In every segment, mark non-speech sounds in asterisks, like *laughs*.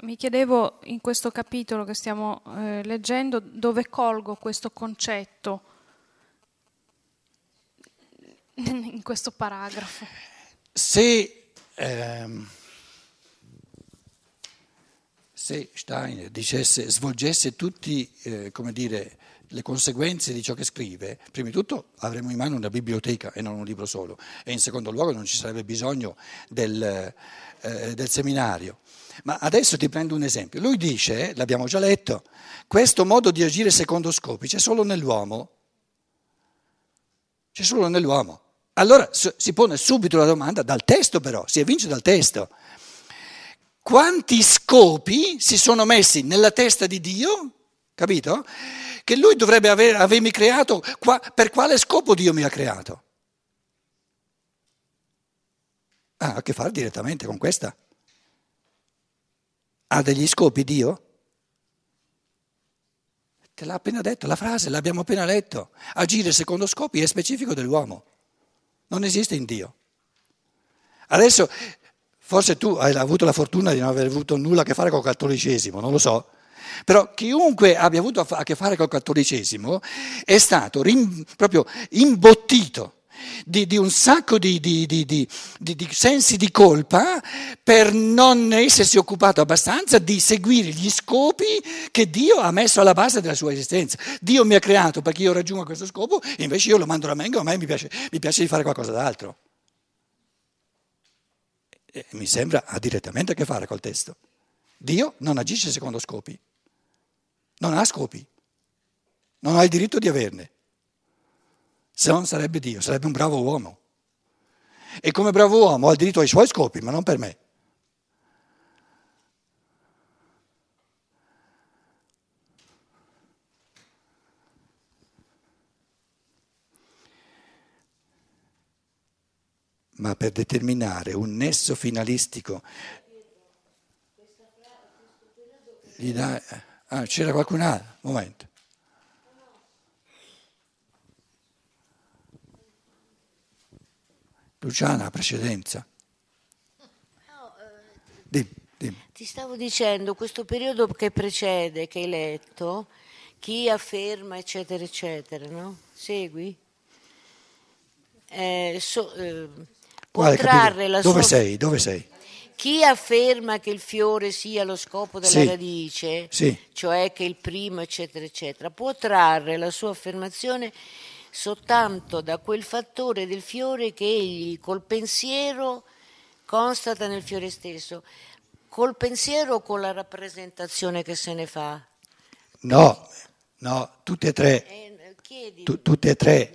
Mi chiedevo in questo capitolo che stiamo eh, leggendo dove colgo questo concetto *laughs* in questo paragrafo. Se, ehm, se Steiner dicesse, svolgesse tutte eh, le conseguenze di ciò che scrive, prima di tutto avremmo in mano una biblioteca e non un libro solo, e in secondo luogo non ci sarebbe bisogno del, eh, del seminario. Ma adesso ti prendo un esempio. Lui dice, l'abbiamo già letto, questo modo di agire secondo scopi c'è solo nell'uomo. C'è solo nell'uomo. Allora si pone subito la domanda, dal testo però, si evince dal testo. Quanti scopi si sono messi nella testa di Dio, capito? Che lui dovrebbe aver, avermi creato, per quale scopo Dio mi ha creato? Ha a che fare direttamente con questa. Ha degli scopi Dio? Te l'ha appena detto, la frase l'abbiamo appena letto. Agire secondo scopi è specifico dell'uomo, non esiste in Dio. Adesso, forse tu hai avuto la fortuna di non aver avuto nulla a che fare col cattolicesimo, non lo so, però chiunque abbia avuto a che fare col cattolicesimo è stato rim, proprio imbottito di, di un sacco di, di, sensi di colpa per non essersi occupato abbastanza di seguire gli scopi che Dio ha messo alla base della sua esistenza. Dio mi ha creato perché io raggiungo questo scopo invece io lo mando a mengo, a me mi piace, mi piace di fare qualcosa d'altro. E mi sembra ha direttamente a che fare col testo. Dio non agisce secondo scopi, non ha scopi, non ha il diritto di averne se non sarebbe Dio, sarebbe un bravo uomo. E come bravo uomo ha diritto ai suoi scopi, ma non per me. Ma per determinare un nesso finalistico, dà, ah, c'era qualcun altro? Momento. Luciana ha precedenza. No, eh, dimmi, dimmi. Ti stavo dicendo, questo periodo che precede, che hai letto, chi afferma, eccetera, eccetera, no? Segui? Eh, so, eh, la Dove sua... sei? Dove sei? Chi afferma che il fiore sia lo scopo della sì, radice, sì. cioè che il primo, eccetera, eccetera, può trarre la sua affermazione soltanto da quel fattore del fiore che egli col pensiero constata nel fiore stesso, col pensiero o con la rappresentazione che se ne fa? No, no, tutte e tre. Eh, tu, tutte e tre.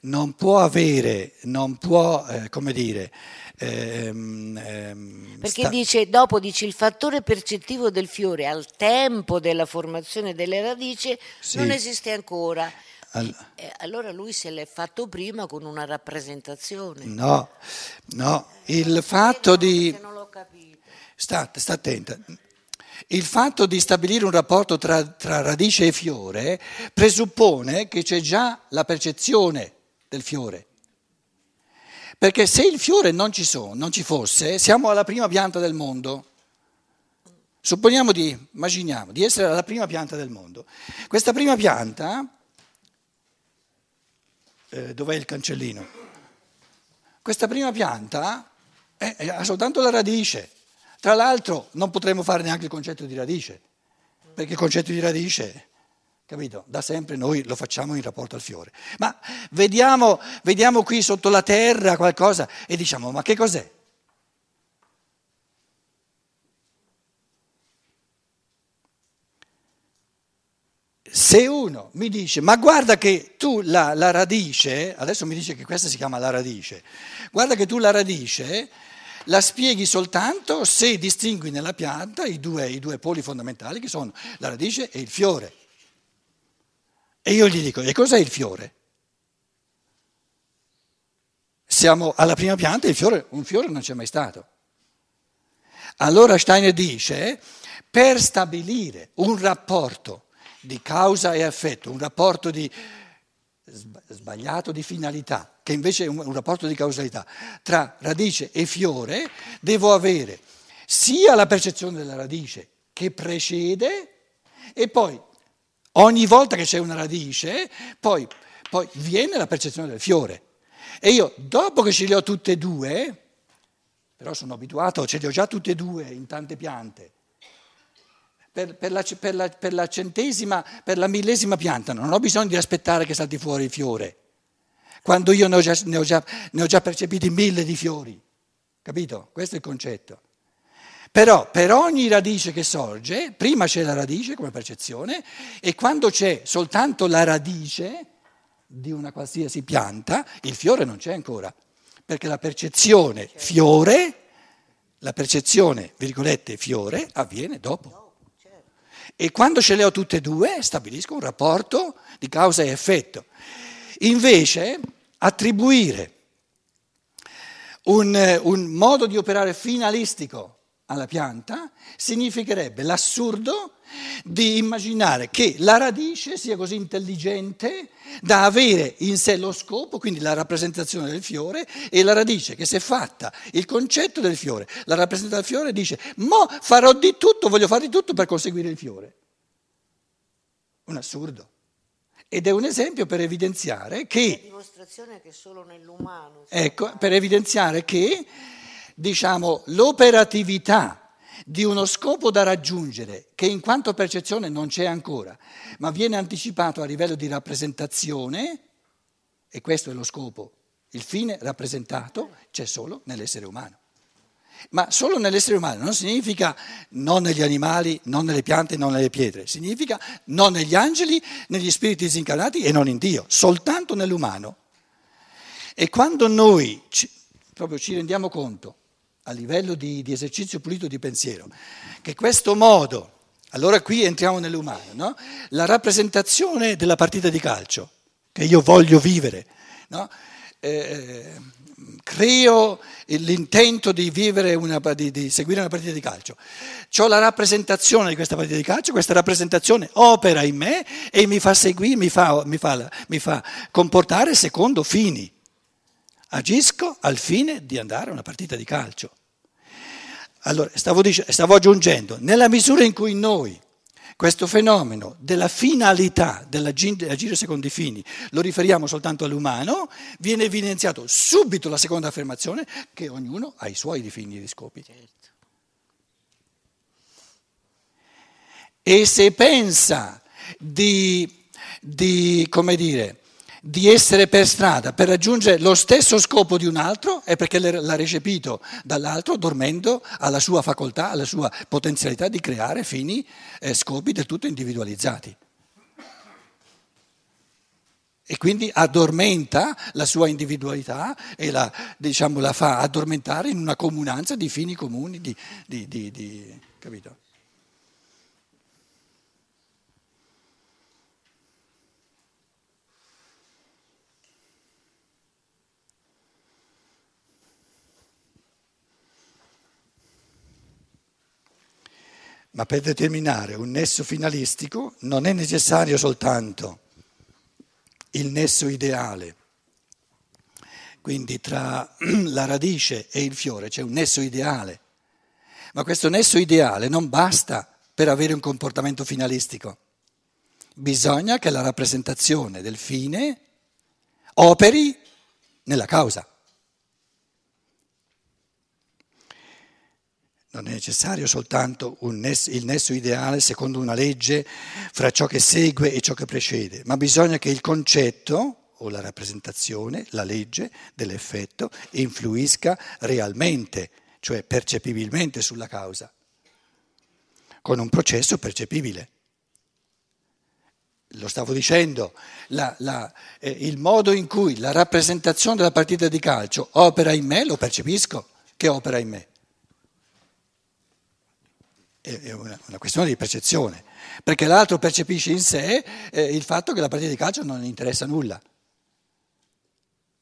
Non può avere, non può, eh, come dire, Ehm, ehm, Perché sta... dice, dopo dice il fattore percettivo del fiore al tempo della formazione delle radici sì. non esiste ancora. All... Eh, allora lui se l'è fatto prima con una rappresentazione. No, no, il fatto di... Non l'ho capito. Sta, sta attenta. Il fatto di stabilire un rapporto tra, tra, radice e fiore presuppone che c'è già la percezione del fiore. Perché se il fiore non ci, sono, non ci fosse, siamo alla prima pianta del mondo. Supponiamo di, immaginiamo, di essere alla prima pianta del mondo. Questa prima pianta eh, dov'è il cancellino? Questa prima pianta è, è, ha soltanto la radice. Tra l'altro non potremmo fare neanche il concetto di radice, perché il concetto di radice, capito, da sempre noi lo facciamo in rapporto al fiore. Ma vediamo, vediamo qui sotto la terra qualcosa e diciamo, ma che cos'è? Se uno mi dice, ma guarda che tu la, la, radice, adesso mi dice che questa si chiama la radice, guarda che tu la radice la spieghi soltanto se distingui nella pianta i due, i due poli fondamentali che sono la radice e il fiore. E io gli dico, e cos'è il fiore? Siamo alla prima pianta e il fiore, un fiore non c'è mai stato. Allora Steiner dice, per stabilire un rapporto di causa e effetto, un rapporto di sbagliato di finalità, che invece è un, rapporto di causalità, tra radice e fiore, devo avere sia la percezione della radice che precede e poi ogni volta che c'è una radice, poi, poi viene la percezione del fiore. E io dopo che ce le ho tutte e due, però sono abituato, ce le ho già tutte e due in tante piante, per, per, la, per, la, per la centesima, per la millesima pianta non ho bisogno di aspettare che salti fuori il fiore, quando io ne ho già, ne ho già, ne ho già percepiti mille di fiori, capito? Questo è il concetto. Però per ogni radice che sorge, prima c'è la radice come percezione e quando c'è soltanto la radice di una qualsiasi pianta, il fiore non c'è ancora, perché la percezione fiore, la percezione, virgolette, fiore, avviene dopo. E quando ce le ho tutte e due, stabilisco un rapporto di causa e effetto. Invece, attribuire un, un modo di operare finalistico alla pianta significherebbe l'assurdo di immaginare che la radice sia così intelligente da avere in sé lo scopo, quindi la rappresentazione del fiore, e la radice che si è fatta il concetto del fiore, la rappresentazione del fiore dice, mo farò di tutto, voglio fare di tutto per conseguire il fiore. Un assurdo. Ed è un esempio per evidenziare che... È dimostrazione che solo nell'umano... Ecco, per evidenziare che diciamo, l'operatività di uno scopo da raggiungere che in quanto percezione non c'è ancora, ma viene anticipato a livello di rappresentazione, e questo è lo scopo, il fine rappresentato c'è solo nell'essere umano. Ma solo nell'essere umano non significa non negli animali, non nelle piante, non nelle pietre, significa non negli angeli, negli spiriti disincarnati e non in Dio, soltanto nell'umano. E quando noi ci, proprio ci rendiamo conto a livello di, di, esercizio pulito di pensiero, che questo modo, allora qui entriamo nell'umano, no? la rappresentazione della partita di calcio, che io voglio vivere, no? eh, creo l'intento di, una, di, di, seguire una partita di calcio, ho la rappresentazione di questa partita di calcio, questa rappresentazione opera in me e mi fa seguire, mi fa, mi fa, mi fa comportare secondo fini agisco al fine di andare a una partita di calcio. Allora, stavo, dic- stavo aggiungendo, nella misura in cui noi questo fenomeno della finalità dell'agire secondo i fini lo riferiamo soltanto all'umano, viene evidenziato subito la seconda affermazione che ognuno ha i suoi fini e di scopi. Certo. E se pensa di, di come dire, di essere per strada per raggiungere lo stesso scopo di un altro è perché l'ha recepito dall'altro dormendo alla sua facoltà, alla sua potenzialità di creare fini e scopi del tutto individualizzati. E quindi addormenta la sua individualità e la, diciamo, la fa addormentare in una comunanza di fini comuni, di, di, di capito? Ma per determinare un nesso finalistico non è necessario soltanto il nesso ideale, quindi tra *clears throat* la radice e il fiore c'è un nesso ideale, ma questo nesso ideale non basta per avere un comportamento finalistico, bisogna che la rappresentazione del fine operi nella causa. Non è necessario soltanto nesso, il nesso ideale secondo una legge fra ciò che segue e ciò che precede, ma bisogna che il concetto o la rappresentazione, la legge dell'effetto, influisca realmente, cioè percepibilmente sulla causa, con un processo percepibile. Lo stavo dicendo, la, la, eh, il modo in cui la rappresentazione della partita di calcio opera in me, lo percepisco che opera in me è una, una, questione di percezione, perché l'altro percepisce in sé eh, il fatto che la partita di calcio non interessa nulla.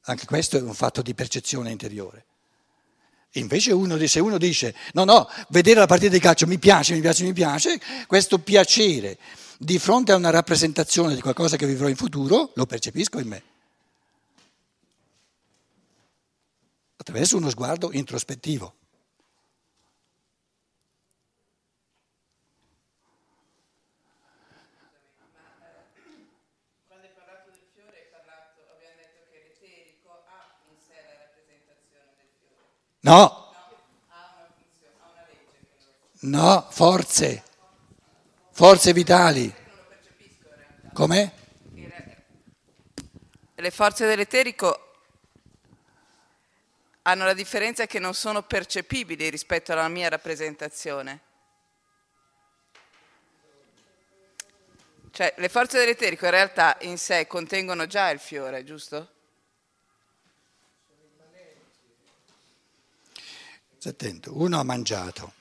Anche questo è un fatto di percezione interiore. Invece uno, se uno dice no, no, vedere la partita di calcio mi piace, mi piace, mi piace, questo piacere di fronte a una rappresentazione di qualcosa che vivrò in futuro lo percepisco in me. Attraverso uno sguardo introspettivo. No. No, forze. Forze vitali. Com'è? Le forze dell'eterico hanno la differenza che non sono percepibili rispetto alla mia rappresentazione. Cioè, le forze dell'eterico in realtà in sé contengono già il fiore, giusto? Attento, uno ha mangiato.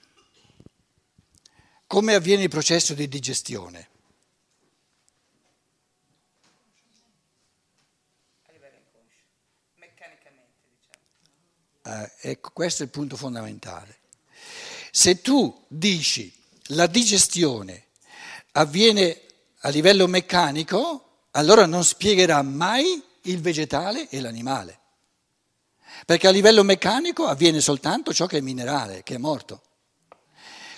Come avviene il processo di digestione? Eh, ecco, questo è il punto fondamentale. Se tu dici la digestione avviene a livello meccanico, allora non spiegherà mai il vegetale e l'animale. Perché a livello meccanico avviene soltanto ciò che è minerale, che è morto.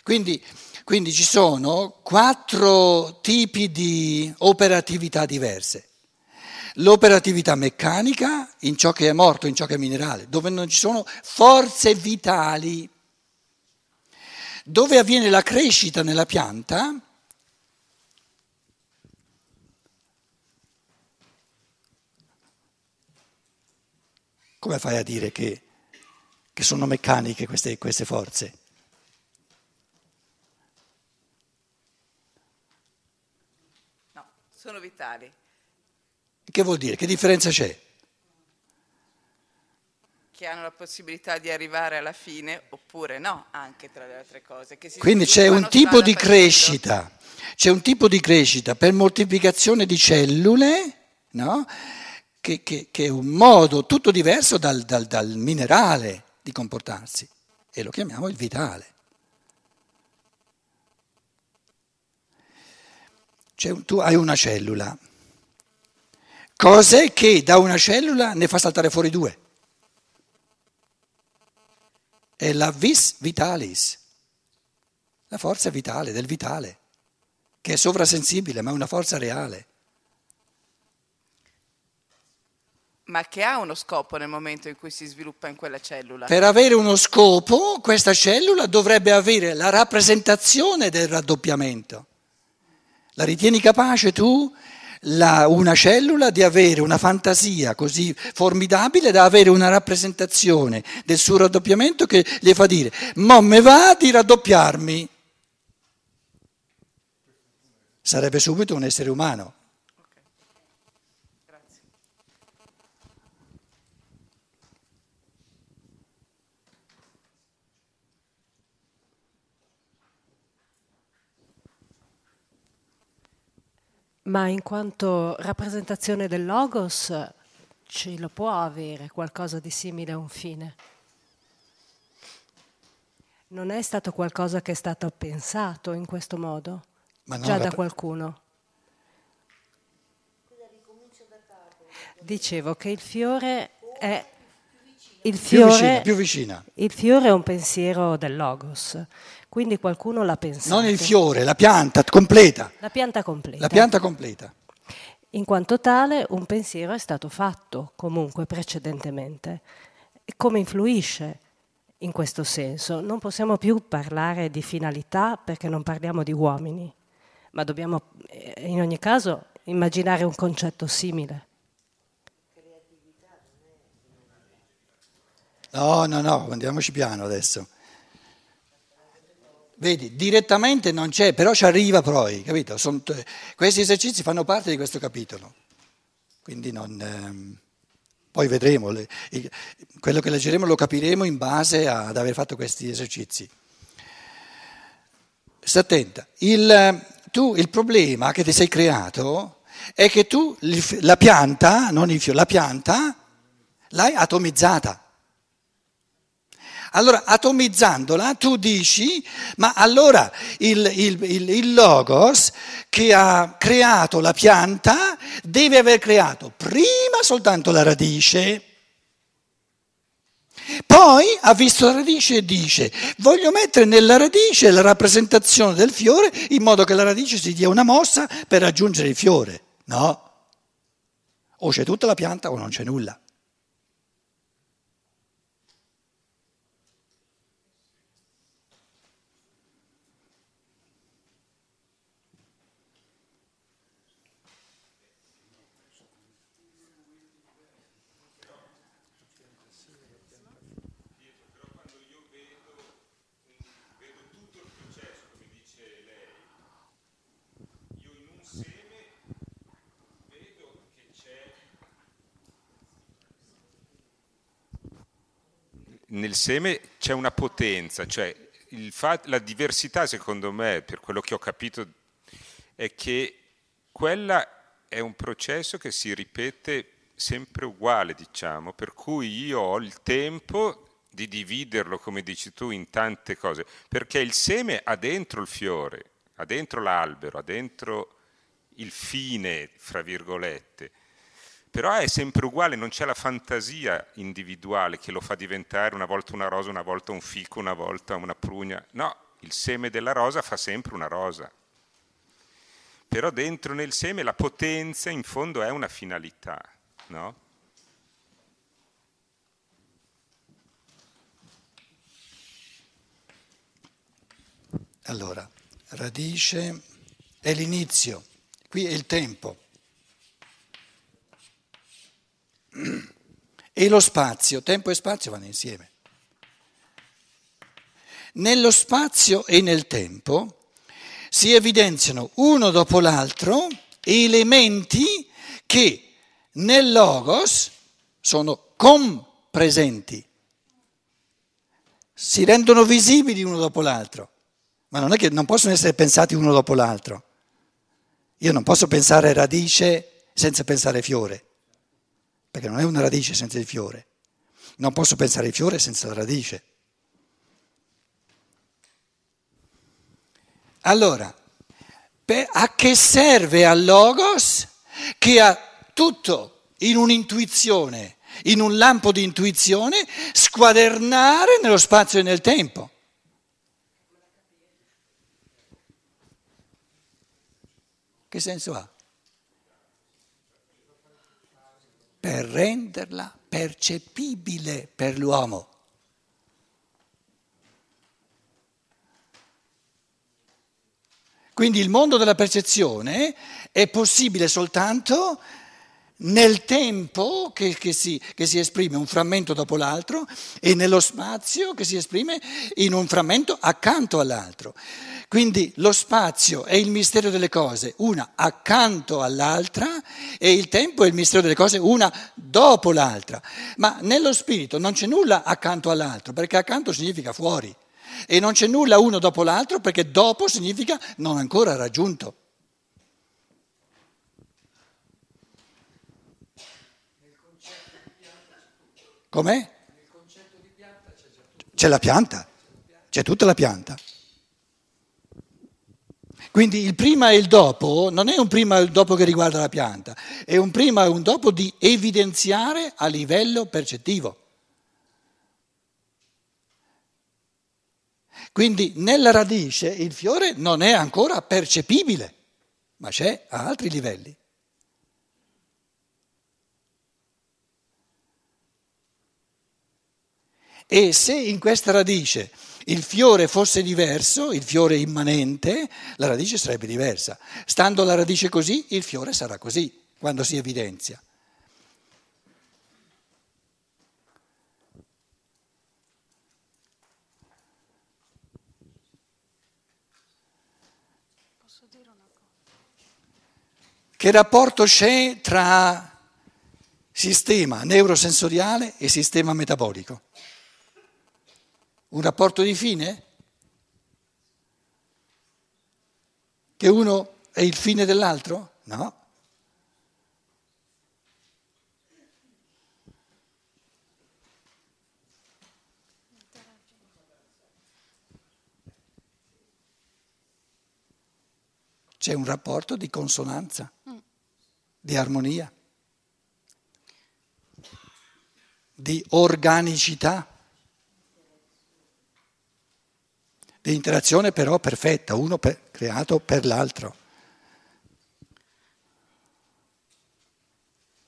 Quindi, quindi ci sono quattro tipi di operatività diverse l'operatività meccanica in ciò che è morto, in ciò che è minerale, dove non ci sono forze vitali. Dove avviene la crescita nella pianta, come fai a dire che, che sono meccaniche queste, queste forze? No, sono vitali. Che vuol dire? Che differenza c'è? Che hanno la possibilità di arrivare alla fine oppure no, anche tra le altre cose. Quindi c'è un tipo di crescita, c'è un tipo di crescita per moltiplicazione di cellule, no? Che, che, che, è un modo tutto diverso dal, dal, dal minerale di comportarsi e lo chiamiamo il vitale. Cioè, tu hai una cellula, Cos'è che da una cellula ne fa saltare fuori due? È la vis vitalis, la forza vitale del vitale, che è sovrasensibile, ma è una forza reale. Ma che ha uno scopo nel momento in cui si sviluppa in quella cellula? Per avere uno scopo, questa cellula dovrebbe avere la rappresentazione del raddoppiamento. La ritieni capace tu la, una cellula di avere una fantasia così formidabile da avere una rappresentazione del suo raddoppiamento che gli fa dire, ma me va di raddoppiarmi. Sarebbe subito un essere umano. Ma in quanto rappresentazione del logos ce lo può avere qualcosa di simile a un fine. Non è stato qualcosa che è stato pensato in questo modo, già da qualcuno. Dicevo che il fiore è il fiore, più vicina, più vicina. Il fiore è un pensiero del logos. Quindi qualcuno l'ha pensato. Non il fiore, la pianta completa. La pianta completa. La pianta completa. In quanto tale, un pensiero è stato fatto comunque precedentemente. E come influisce in questo senso? Non possiamo più parlare di finalità perché non parliamo di uomini, ma dobbiamo eh, in ogni caso immaginare un concetto simile. No, no, no, andiamoci piano adesso. Vedi, direttamente non c'è, però ci arriva poi, capito? Sono, questi esercizi fanno parte di questo capitolo, quindi non, ehm, poi vedremo, le, il, quello che leggeremo lo capiremo in base ad aver fatto questi esercizi. Sta attenta, il, tu, il problema che ti sei creato è che tu la pianta, non il fiore, la pianta l'hai atomizzata. Allora, atomizzandola, tu dici, ma allora il, il, il, il, logos che ha creato la pianta deve aver creato prima soltanto la radice. Poi ha visto la radice e dice, voglio mettere nella radice la rappresentazione del fiore in modo che la radice si dia una mossa per raggiungere il fiore. No, o c'è tutta la pianta o non c'è nulla. Nel seme c'è una potenza, cioè fatto, la diversità secondo me, per quello che ho capito, è che quella è un processo che si ripete sempre uguale, diciamo, per cui io ho il tempo di dividerlo, come dici tu, in tante cose, perché il seme ha dentro il fiore, ha dentro l'albero, ha dentro il fine, fra virgolette, però è sempre uguale, non c'è la fantasia individuale che lo fa diventare una volta una rosa, una volta un fico, una volta una prugna, no, il seme della rosa fa sempre una rosa. Però dentro nel seme la potenza in fondo è una finalità, no? Allora, radice è l'inizio, qui è il tempo. E lo spazio, tempo e spazio vanno insieme. Nello spazio e nel tempo si evidenziano uno dopo l'altro elementi che nel logos sono compresenti, si rendono visibili uno dopo l'altro ma non è che non possono essere pensati uno dopo l'altro. Io non posso pensare radice senza pensare fiore, perché non è una radice senza il fiore. Non posso pensare il fiore senza la radice. Allora, a che serve al Logos che ha tutto in un'intuizione, in un lampo di intuizione, squadernare nello spazio e nel tempo? Che senso ha? Per renderla percepibile per l'uomo. Quindi il mondo della percezione è possibile soltanto nel tempo che, che, si, che, si, esprime un frammento dopo l'altro e nello spazio che si esprime in un frammento accanto all'altro. Quindi lo spazio è il mistero delle cose, una accanto all'altra e il tempo è il mistero delle cose, una dopo l'altra. Ma nello spirito non c'è nulla accanto all'altro, perché accanto significa fuori. E non c'è nulla uno dopo l'altro perché dopo significa non ancora raggiunto. Com'è? C'è la pianta, c'è tutta la pianta. Quindi il prima e il dopo non è un prima e un dopo che riguarda la pianta, è un prima e un dopo di evidenziare a livello percettivo. Quindi nella radice il fiore non è ancora percepibile, ma c'è a altri livelli. E se in questa radice il fiore fosse diverso, il fiore immanente, la radice sarebbe diversa. Stando la radice così, il fiore sarà così quando si evidenzia. Che rapporto c'è tra sistema neurosensoriale e sistema metabolico? Un rapporto di fine? Che uno è il fine dell'altro? No. C'è un rapporto di consonanza, di armonia, di organicità. Di interazione però perfetta, uno per, creato per l'altro.